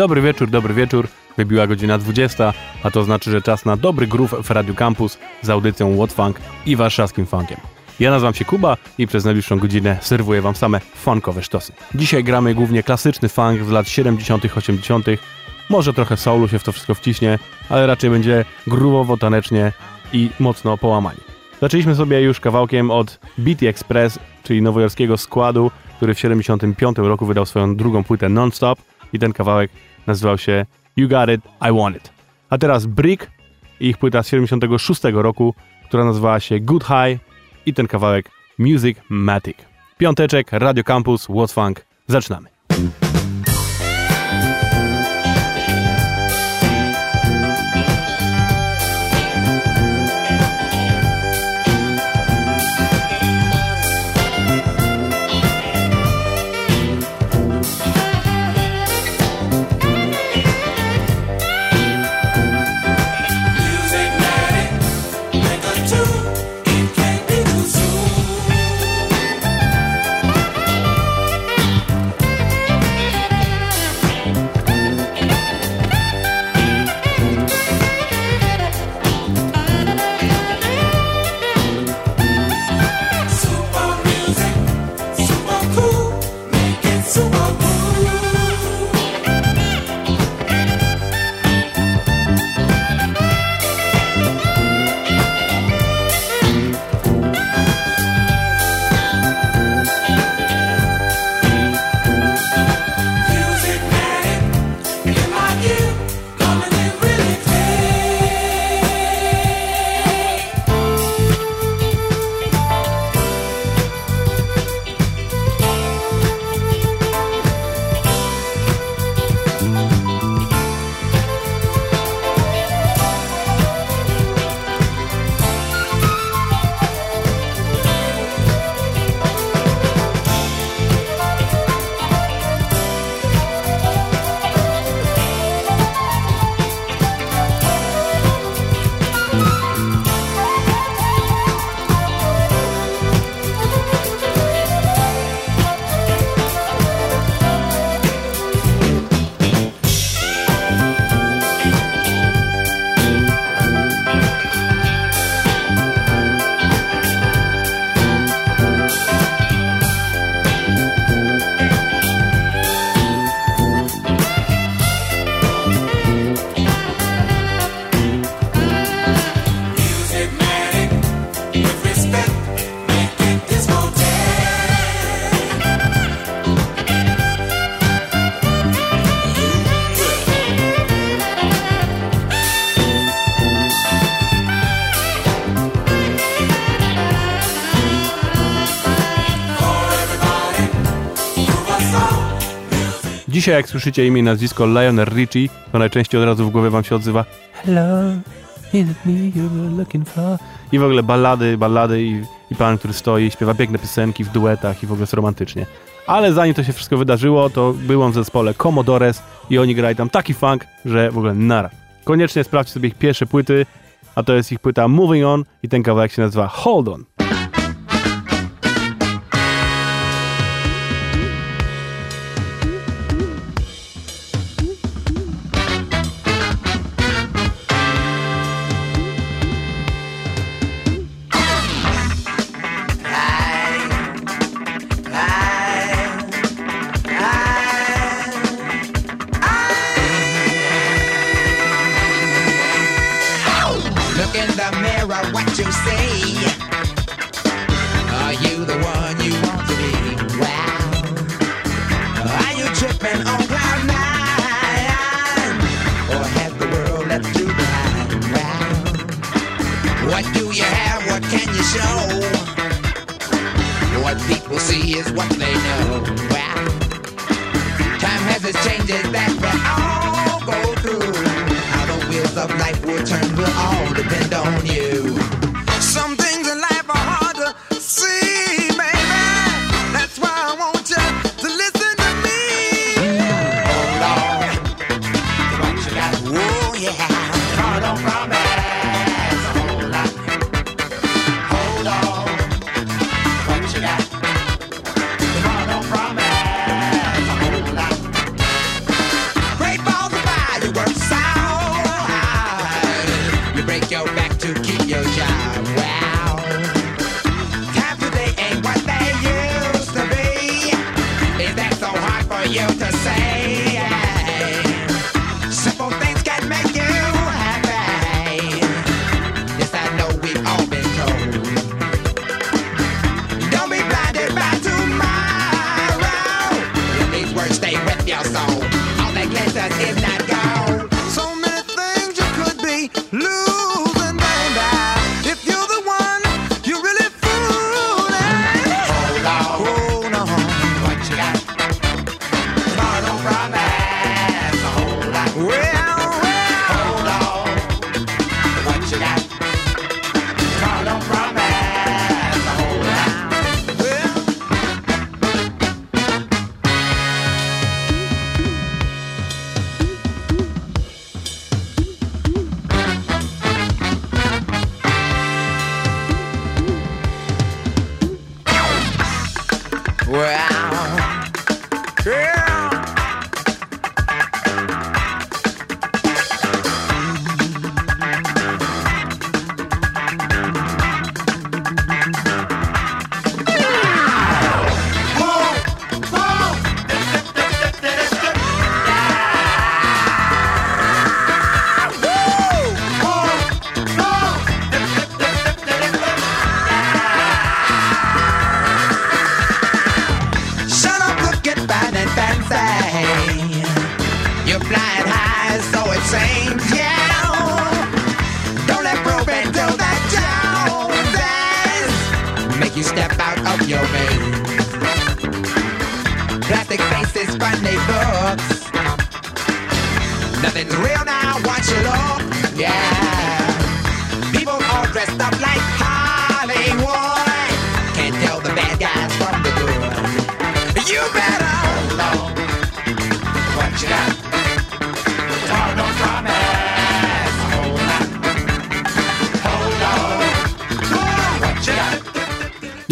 Dobry wieczór, dobry wieczór. Wybiła godzina 20, a to znaczy, że czas na dobry groove w Radio Campus z audycją What Funk i warszawskim funkiem. Ja nazywam się Kuba i przez najbliższą godzinę serwuję wam same funkowe sztosy. Dzisiaj gramy głównie klasyczny funk z lat 70 80 może trochę soulu się w to wszystko wciśnie, ale raczej będzie grubowo, tanecznie i mocno połamanie. Zaczęliśmy sobie już kawałkiem od BT Express, czyli nowojorskiego składu, który w 75 roku wydał swoją drugą płytę Non-Stop i ten kawałek nazywał się You Got It, I Want It. A teraz Brick i ich płyta z 76 roku, która nazywała się Good High i ten kawałek Music Matic. Piąteczek, Radio Campus, What's Funk. Zaczynamy. Dzisiaj jak słyszycie imię i nazwisko Lionel Richie, to najczęściej od razu w głowie wam się odzywa Hello, is it me you were looking for? I w ogóle ballady, ballady i, i pan, który stoi śpiewa piękne piosenki w duetach i w ogóle jest romantycznie. Ale zanim to się wszystko wydarzyło, to byłem w zespole Commodores i oni grali tam taki funk, że w ogóle nara. Koniecznie sprawdźcie sobie ich pierwsze płyty, a to jest ich płyta Moving On i ten kawałek się nazywa Hold On. Is what they know.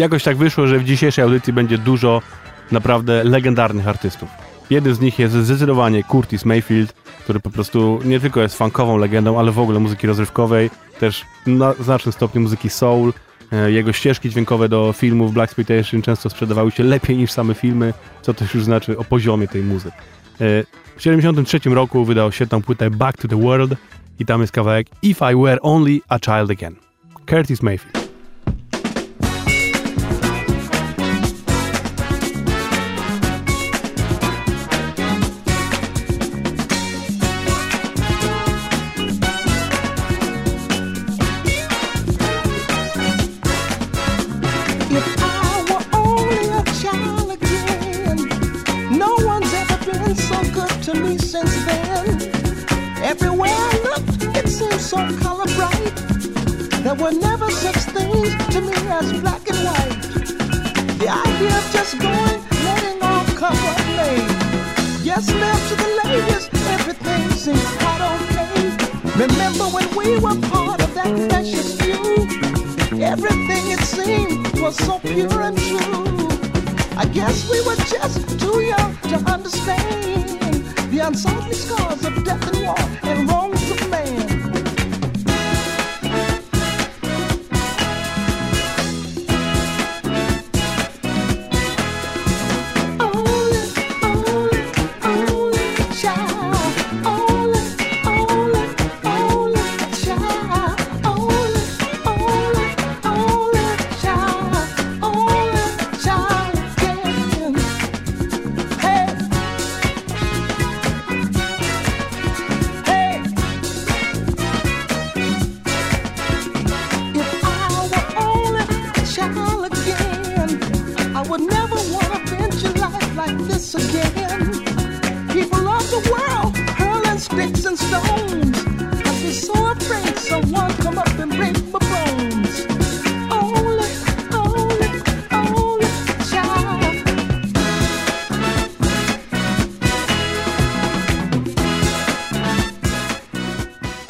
Jakoś tak wyszło, że w dzisiejszej audycji będzie dużo naprawdę legendarnych artystów. Jeden z nich jest zdecydowanie Curtis Mayfield, który po prostu nie tylko jest funkową legendą, ale w ogóle muzyki rozrywkowej, też na znacznym stopniu muzyki soul. E, Jego ścieżki dźwiękowe do filmów Black Exploitation często sprzedawały się lepiej niż same filmy, co też już znaczy o poziomie tej muzyki. E, W 1973 roku wydał świetną płytę Back to the World i tam jest kawałek If I Were Only a Child Again. Curtis Mayfield.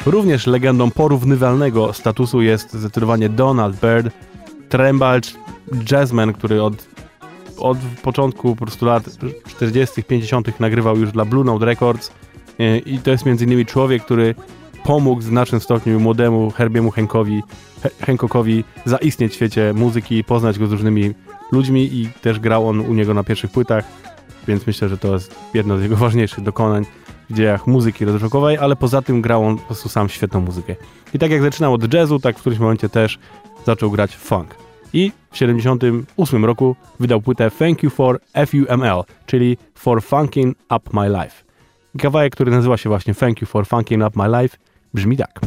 Również legendą porównywalnego statusu jest zdecydowanie Donald Byrd, trębacz, jazzman, który od, od początku po prostu lat 40., 50. nagrywał już dla Blue Note Records E, i to jest między innymi człowiek, który pomógł w znacznym stopniu młodemu Herbiemu Hanckowi, He- Hancockowi zaistnieć w świecie muzyki, poznać go z różnymi ludźmi i też grał on u niego na pierwszych płytach, więc myślę, że to jest jedno z jego ważniejszych dokonań w dziejach muzyki rock-rockowej, ale poza tym grał on po prostu sam świetną muzykę. I tak jak zaczynał od jazzu, tak w którymś momencie też zaczął grać funk. I w 78 roku wydał płytę Thank You for FUML, czyli For Funking Up My Life. Kawałek, który nazywa się właśnie Thank You for Funking Up My Life, brzmi tak.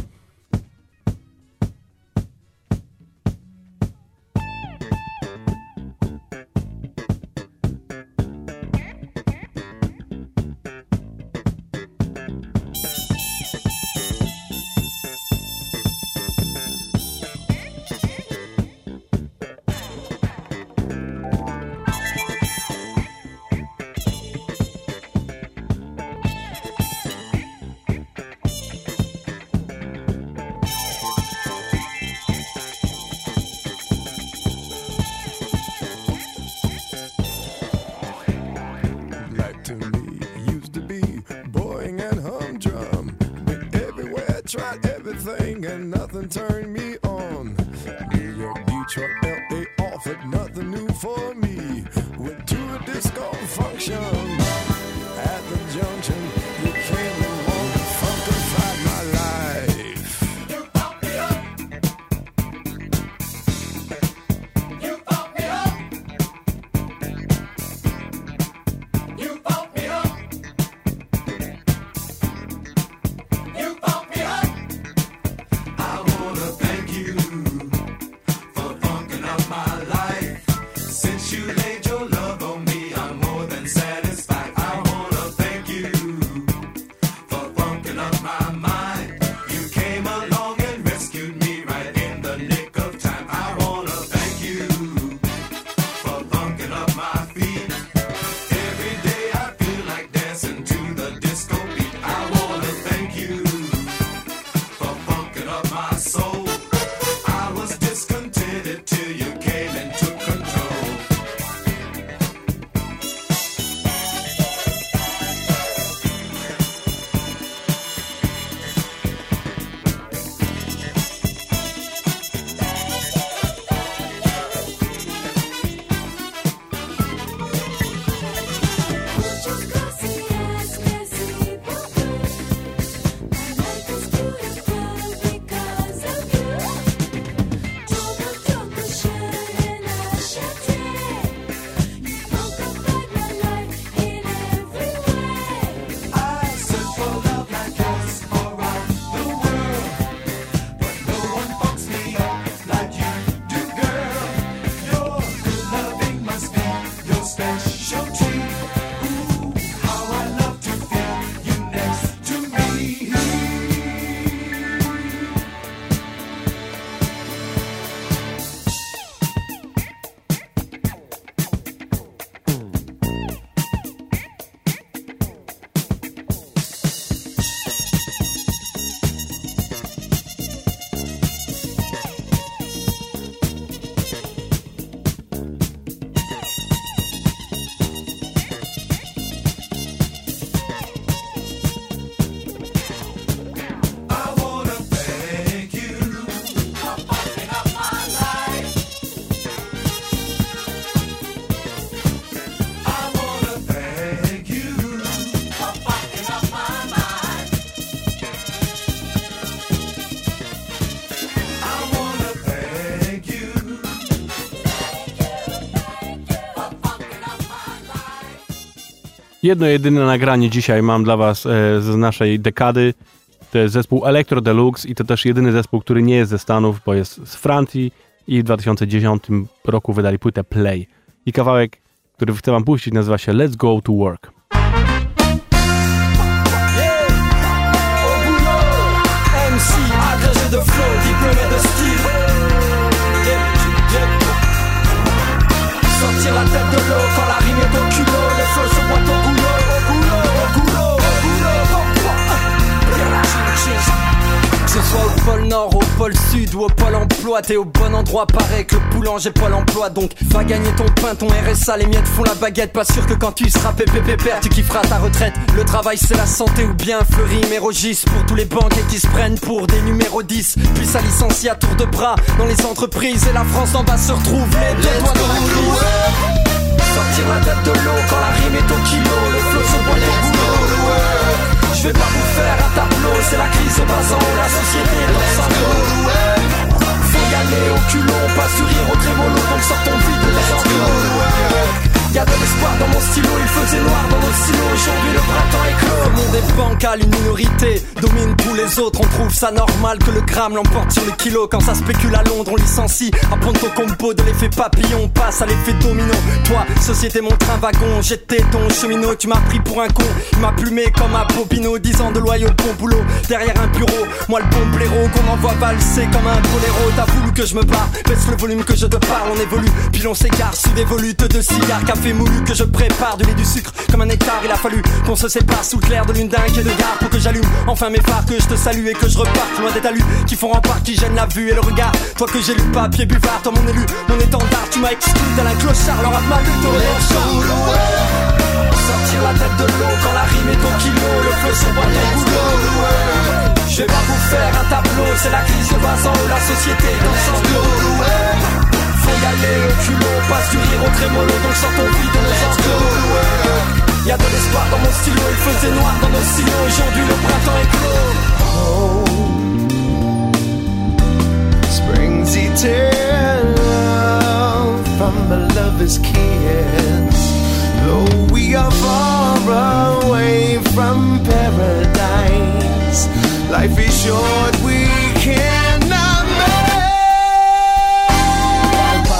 Jedno jedyne nagranie dzisiaj mam dla was e, z naszej dekady. To jest zespół Electro Deluxe i to też jedyny zespół, który nie jest ze Stanów, bo jest z Francji i w 2010 roku wydali płytę Play. I kawałek, który chcę wam puścić nazywa się Let's Go to Work. Au boulot, Sud ou au pôle emploi, t'es au bon endroit, pareil que le boulanger pôle emploi. Donc va gagner ton pain, ton RSA, les miettes font la baguette. Pas sûr que quand tu seras pépépépère, tu kifferas ta retraite. Le travail c'est la santé ou bien Fleury, Mérogis pour tous les banquiers qui se prennent pour des numéros 10. Puis ça licencie à tour de bras dans les entreprises et la France en bas se retrouve les deux doigts dans la crise. Sortir la tête de l'eau quand la rime est au kilo, le flow se boit les. Je vais pas vous faire un tableau, c'est la crise au basant, la société dans. Faut y au culot, pas sourire au trémolo, donc sortons vite de les clos. Le monde est bancal, une minorité domine tous les autres, on trouve ça normal que le gramme l'emporte sur le kilo. Quand ça spécule à Londres, on licencie, apprends ton combo de l'effet papillon, on passe à l'effet domino. Toi, société, mon train wagon, j'étais ton cheminot, tu m'as pris pour un con, il m'a plumé comme un popino, 10 ans de loyau, bon boulot, derrière un bureau, moi le bon blaireau qu'on envoie valser comme un boléro, t'as voulu que je me barre, baisse le volume que je te parle, on évolue, puis l'on s'égare sous des volutes de cigares, café moulu que je prépare, du lait du sucre comme un nectar, il a fallu qu'on se sépare sous le clair de lune dingue et de gare pour que j'allume enfin mes phares, que je te salue et que je reparte loin des talus qui font rempart, qui gênent la vue et le regard. Toi que j'ai lu papier buvard, toi mon élu, mon étendard, tu m'as exclu tel un clochard, leur mal lu ton Sortir la tête de l'eau quand la rime est au kilo, le feu se boit les goulots. Je vais pas vous faire un tableau, c'est la crise de basant où la société dans son dos. Faut y aller au culot, passe du rire au trémolo, donc sortons vite de nos enclos. Y'a de l'espoir dans mon stylo, il faisait noir dans nos silos, aujourd'hui le printemps est clos. Oh. Springs eternal from a lover's kiss. Though we are far away from paradise, life is short, we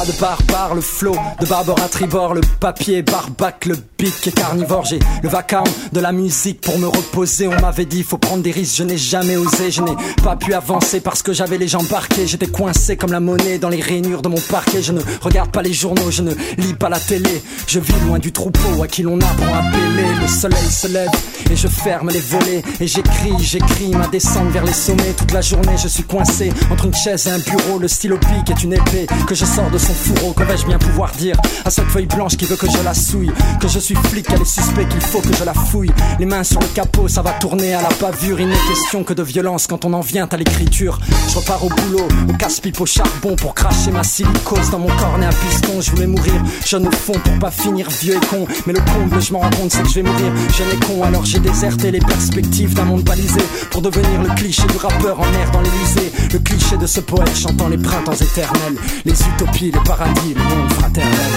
De barbare, le flow de Barbara Tribord, le papier barbac, le qui est carnivore. J'ai le vacarme de la musique pour me reposer. On m'avait dit faut prendre des risques, je n'ai jamais osé, je n'ai pas pu avancer parce que j'avais les jambes parquées. J'étais coincé comme la monnaie dans les rainures de mon parquet. Je ne regarde pas les journaux, je ne lis pas la télé. Je vis loin du troupeau à qui l'on apprend à appeler. Le soleil se lève et je ferme les volets et j'écris, j'écris ma descente vers les sommets. Toute la journée je suis coincé entre une chaise et un bureau. Le stylo pique est une épée que je sors de son fourreau. Que vais-je bien pouvoir dire à cette feuille blanche qui veut que je la souille Que je suis flic, qu'elle est suspect, qu'il faut que je la fouille. Les mains sur le capot, ça va tourner à la bavure. Il n'est question que de violence quand on en vient à l'écriture. Je repars au boulot, au casse-pipe, au charbon pour cracher ma silicose dans mon cornet à piston. Je voulais mourir jeune au fond pour pas finir vieux et con. Mais le comble, je m'en rends compte, c'est que je vais mourir jeune et con. Alors j'ai déserté les perspectives d'un monde balisé pour devenir le cliché du rappeur en air dans l'Elysée. Le cliché de ce poète chantant les printemps éternels, les utopies, les paradis, le monde fraternel.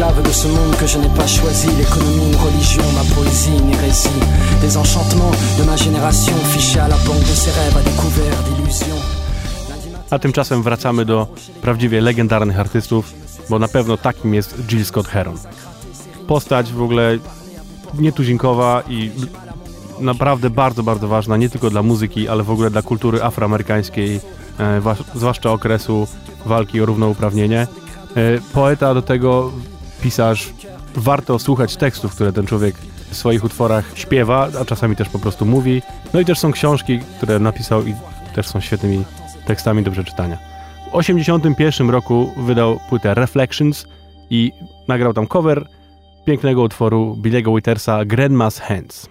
Esclave de ce monde que je n'ai pas choisi. L'économie, une religion, ma poésie, une hérésie. Des enchantements de ma génération fichés à la banque de ses rêves, à découvert d'illusions. A tymczasem wracamy do prawdziwie legendarnych artystów, bo na pewno takim jest Jill Scott Heron. Postać w ogóle nietuzinkowa i naprawdę bardzo, bardzo ważna, nie tylko dla muzyki, ale w ogóle dla kultury afroamerykańskiej, e, zwłaszcza okresu walki o równouprawnienie. E, poeta do tego, pisarz, warto słuchać tekstów, które ten człowiek w swoich utworach śpiewa, a czasami też po prostu mówi. No i też są książki, które napisał i też są świetnymi tekstami do przeczytania. W 1981 roku wydał płytę Reflections i nagrał tam cover pięknego utworu Billy'ego Wittersa Grandma's Hands.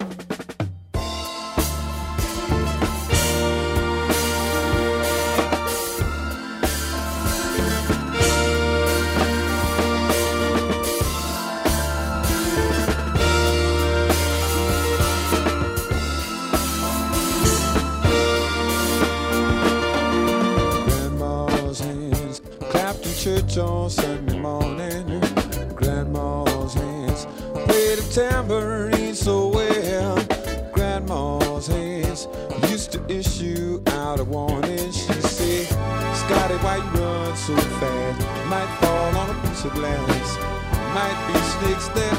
fancy might be snakes there.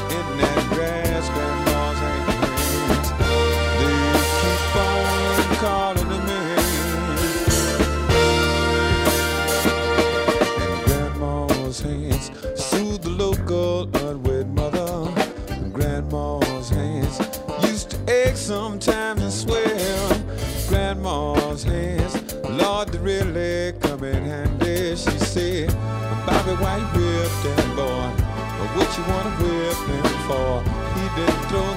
dentro.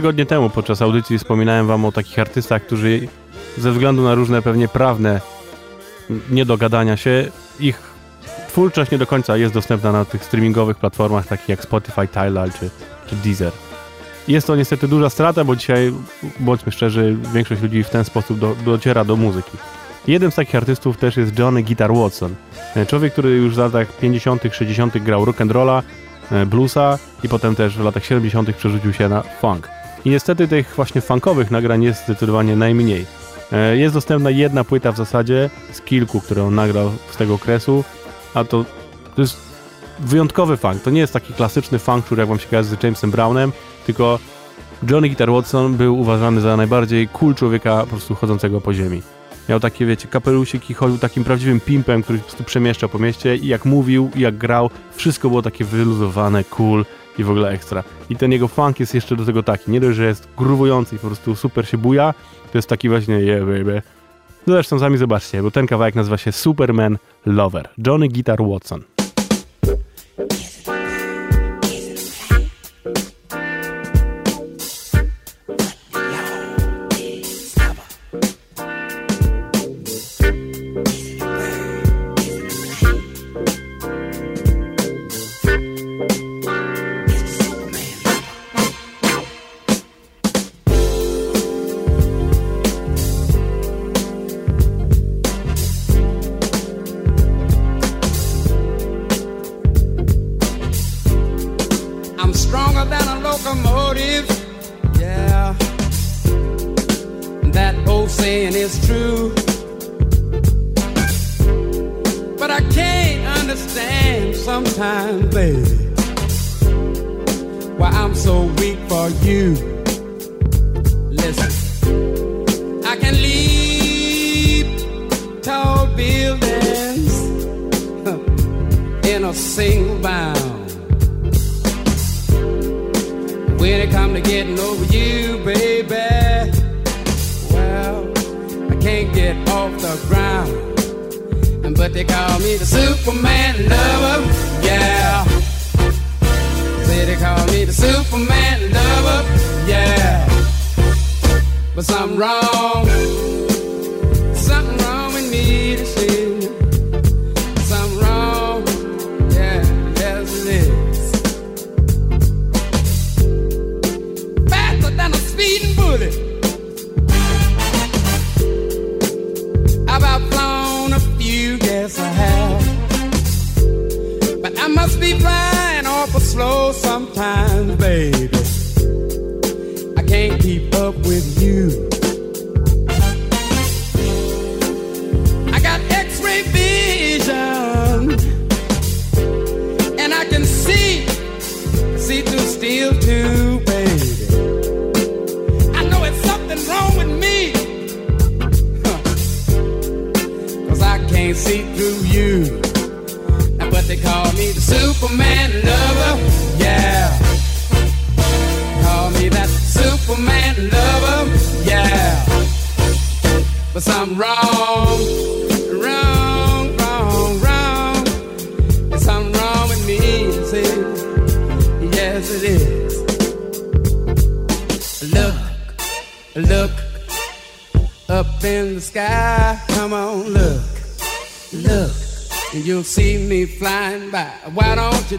Tygodnie temu podczas audycji wspominałem wam o takich artystach, którzy ze względu na różne pewnie prawne niedogadania się, ich twórczość nie do końca jest dostępna na tych streamingowych platformach takich jak Spotify, Tidal czy, czy Deezer. Jest to niestety duża strata, bo dzisiaj, bądźmy szczerzy, większość ludzi w ten sposób do, dociera do muzyki. Jednym z takich artystów też jest Johnny Guitar Watson. E, Człowiek, który już w latach 50., 60. grał rock and rolla, e, bluesa i potem też w latach 70. przerzucił się na funk. I niestety tych właśnie funkowych nagrań jest zdecydowanie najmniej. E, Jest dostępna jedna płyta w zasadzie z kilku, które on nagrał z tego okresu, a to, to jest wyjątkowy funk. To nie jest taki klasyczny funk, który jak wam się kojarzy z Jamesem Brownem, tylko Johnny Guitar Watson był uważany za najbardziej cool człowieka po prostu chodzącego po ziemi. Miał takie, wiecie, kapelusiki, chodził takim prawdziwym pimpem, który po prostu przemieszczał po mieście i jak mówił, i jak grał, wszystko było takie wyluzowane, cool i w ogóle ekstra. I ten jego funk jest jeszcze do tego taki, nie dość, że jest gruwujący i po prostu super się buja, to jest taki właśnie yeah baby. No zresztą sami zobaczcie, bo ten kawałek nazywa się Superman Lover. Johnny Guitar Watson. Wrong,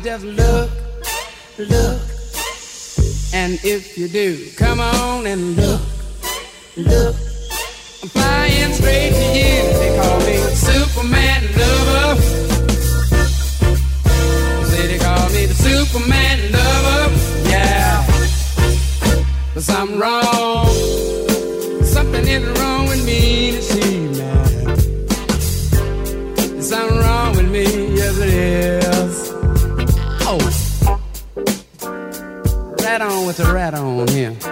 just look, look? And if you do, come on and look, look. I'm flying straight to you. They call me Superman lover. Say they call me the Superman lover. Yeah. But something wrong. Something is wrong with me with the rat on here.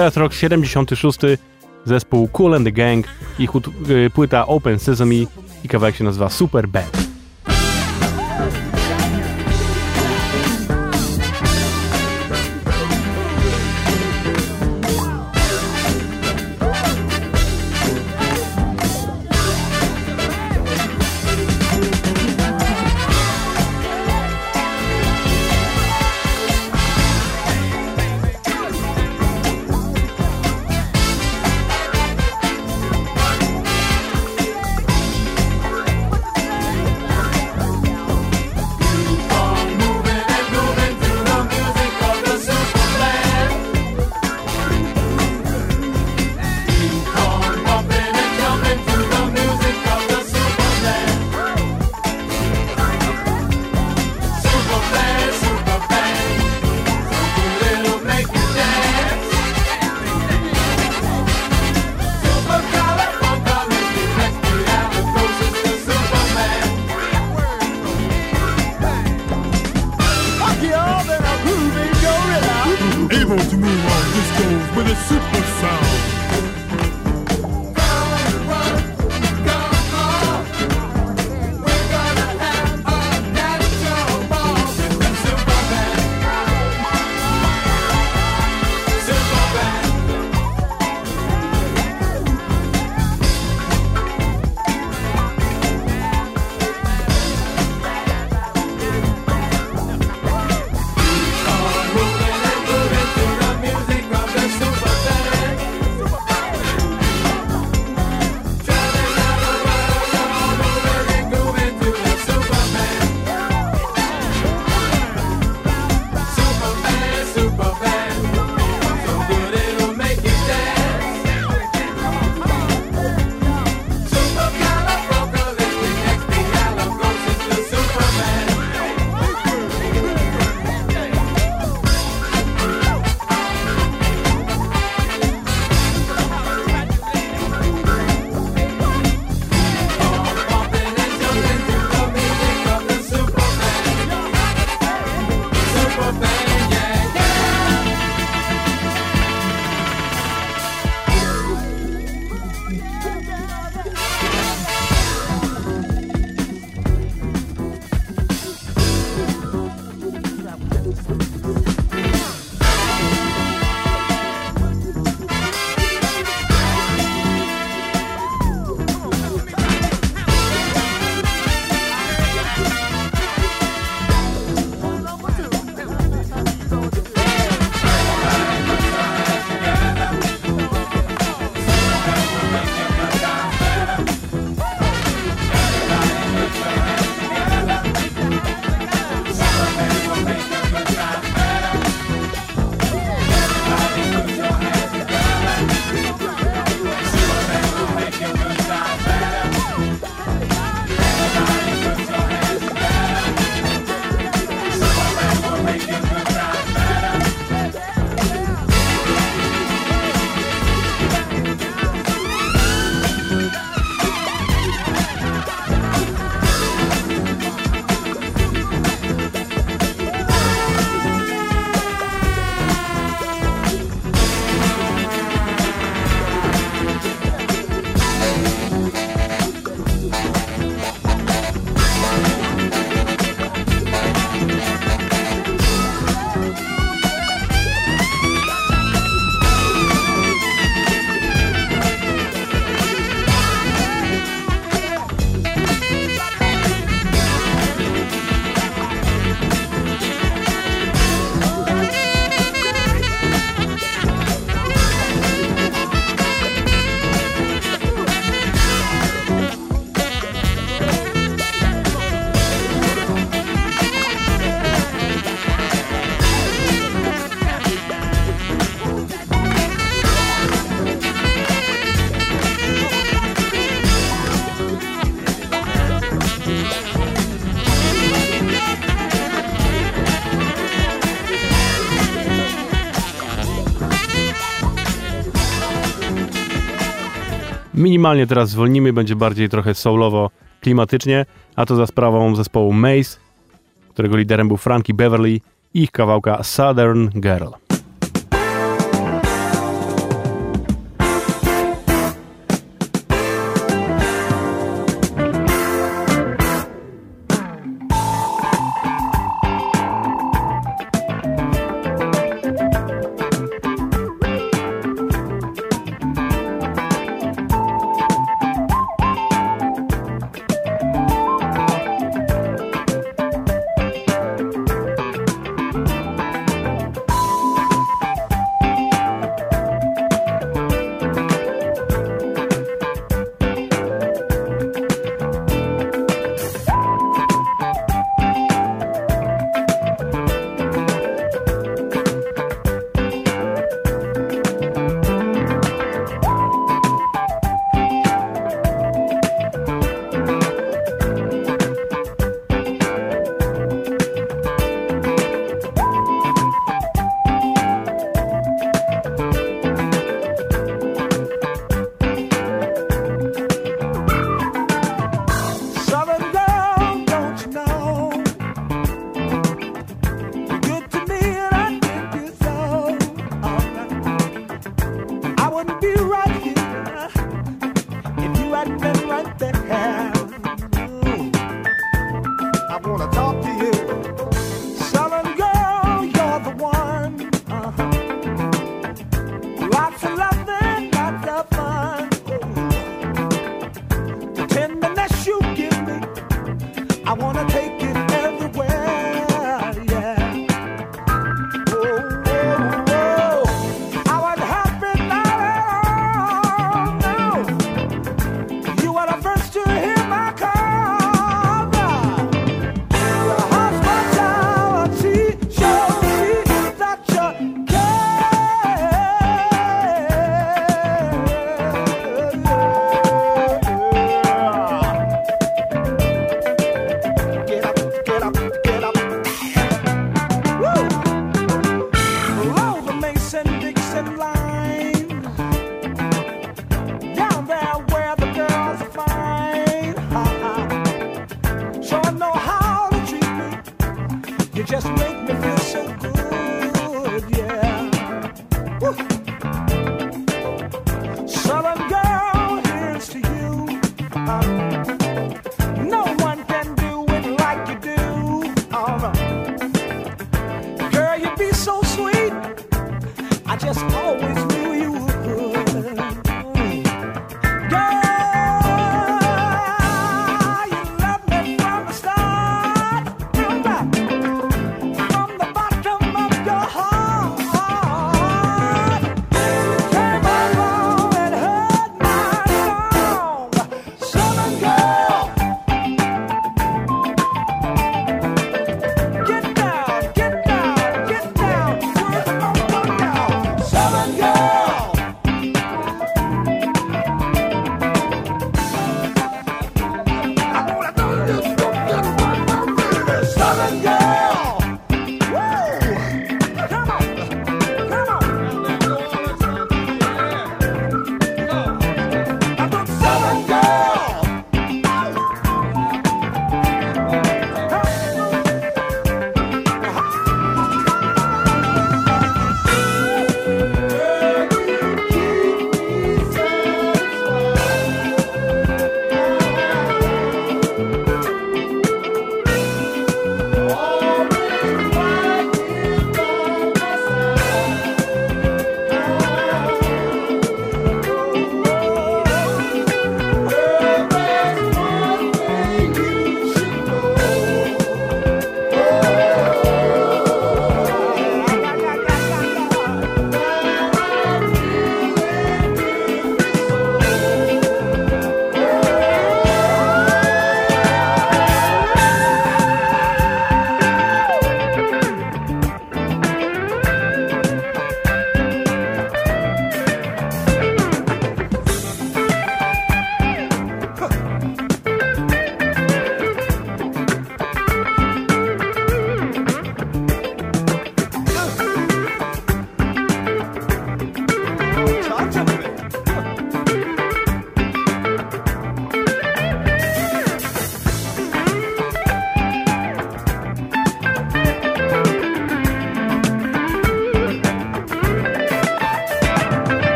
teraz rok 76, zespół Cool and the Gang, ich y, płyta Open Sesame i kawałek się nazywa Super Bad. minimalnie teraz zwolnimy, będzie bardziej trochę soulowo, klimatycznie, a to za sprawą zespołu Maze, którego liderem był Frankie Beverly i ich kawałka Southern Girl.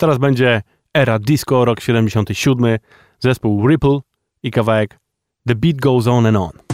Teraz będzie era disco, rok 77, zespół Ripple i kawałek The Beat Goes On and On.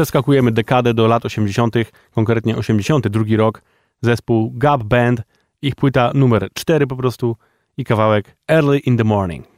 Przeskakujemy dekadę do lat 80., konkretnie 82 rok, zespół Gap Band, ich płyta numer 4 po prostu i kawałek Early in the Morning.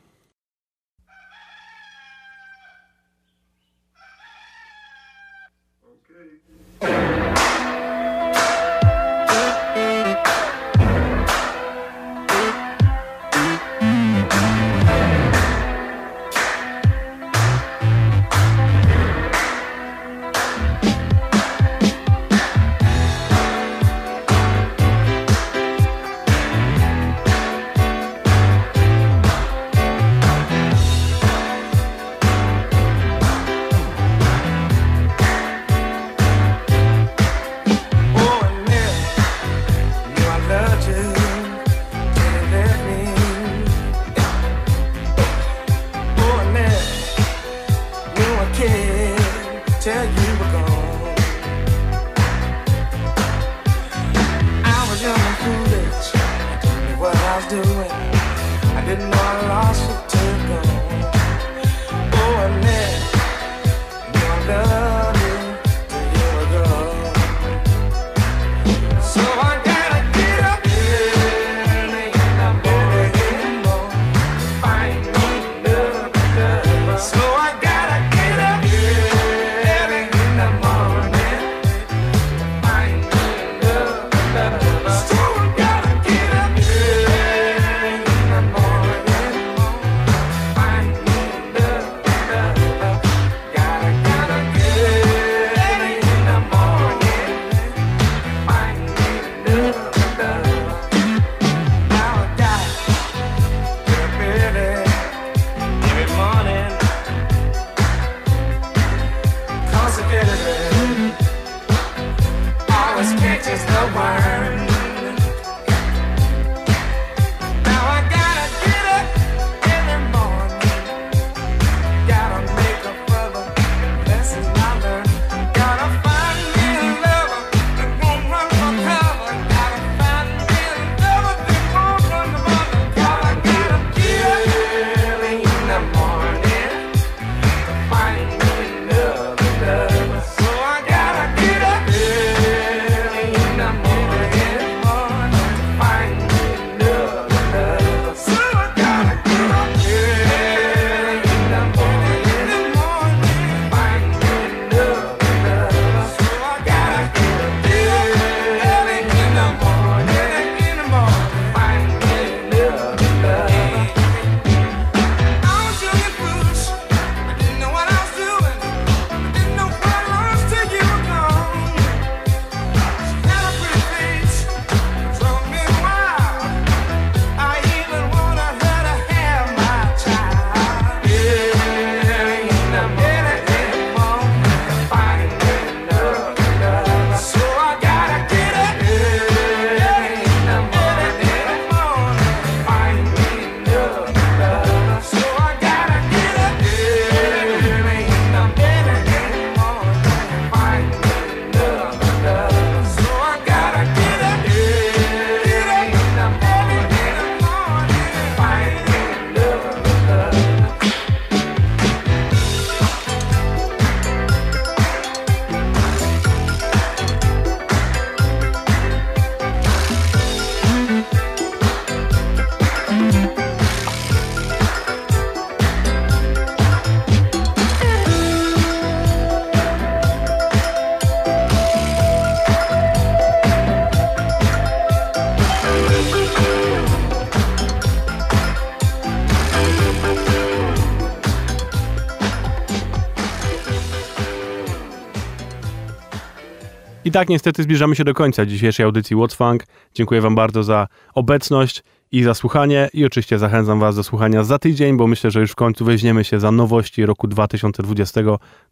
I tak niestety zbliżamy się do końca dzisiejszej audycji What's Funk. Dziękuję Wam bardzo za obecność i za słuchanie i oczywiście zachęcam Was do słuchania za tydzień, bo myślę, że już w końcu weźmiemy się za nowości roku 2020,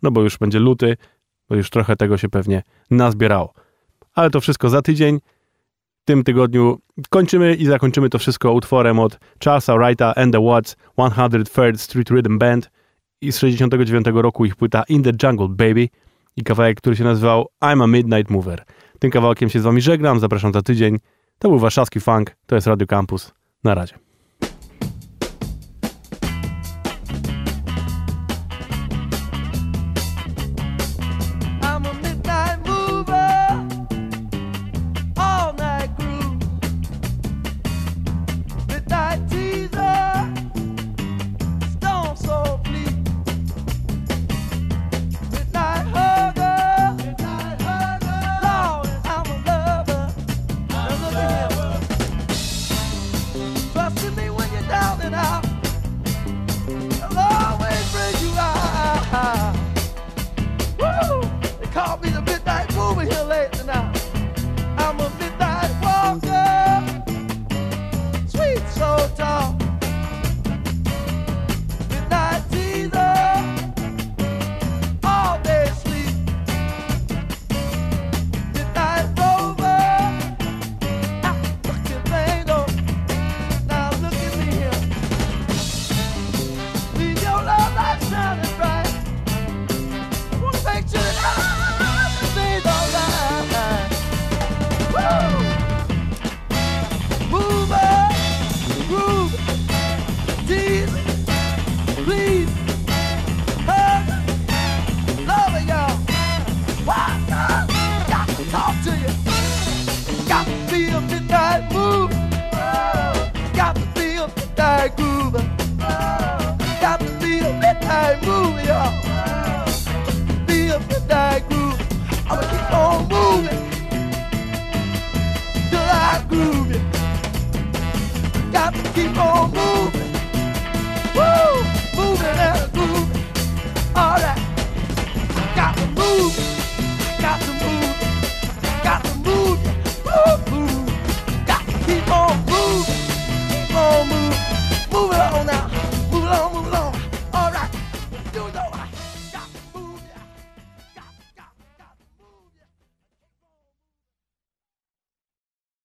no bo już będzie luty, bo już trochę tego się pewnie nazbierało. Ale to wszystko za tydzień. W tym tygodniu kończymy i zakończymy to wszystko utworem od Charlesa Wrighta and the Watts 103rd Street Rhythm Band i z 69 roku ich płyta In the Jungle Baby i kawałek, który się nazywał I'm a Midnight Mover. Tym kawałkiem się z wami żegnam, zapraszam za tydzień. To był warszawski funk, to jest Radio Campus. Na razie.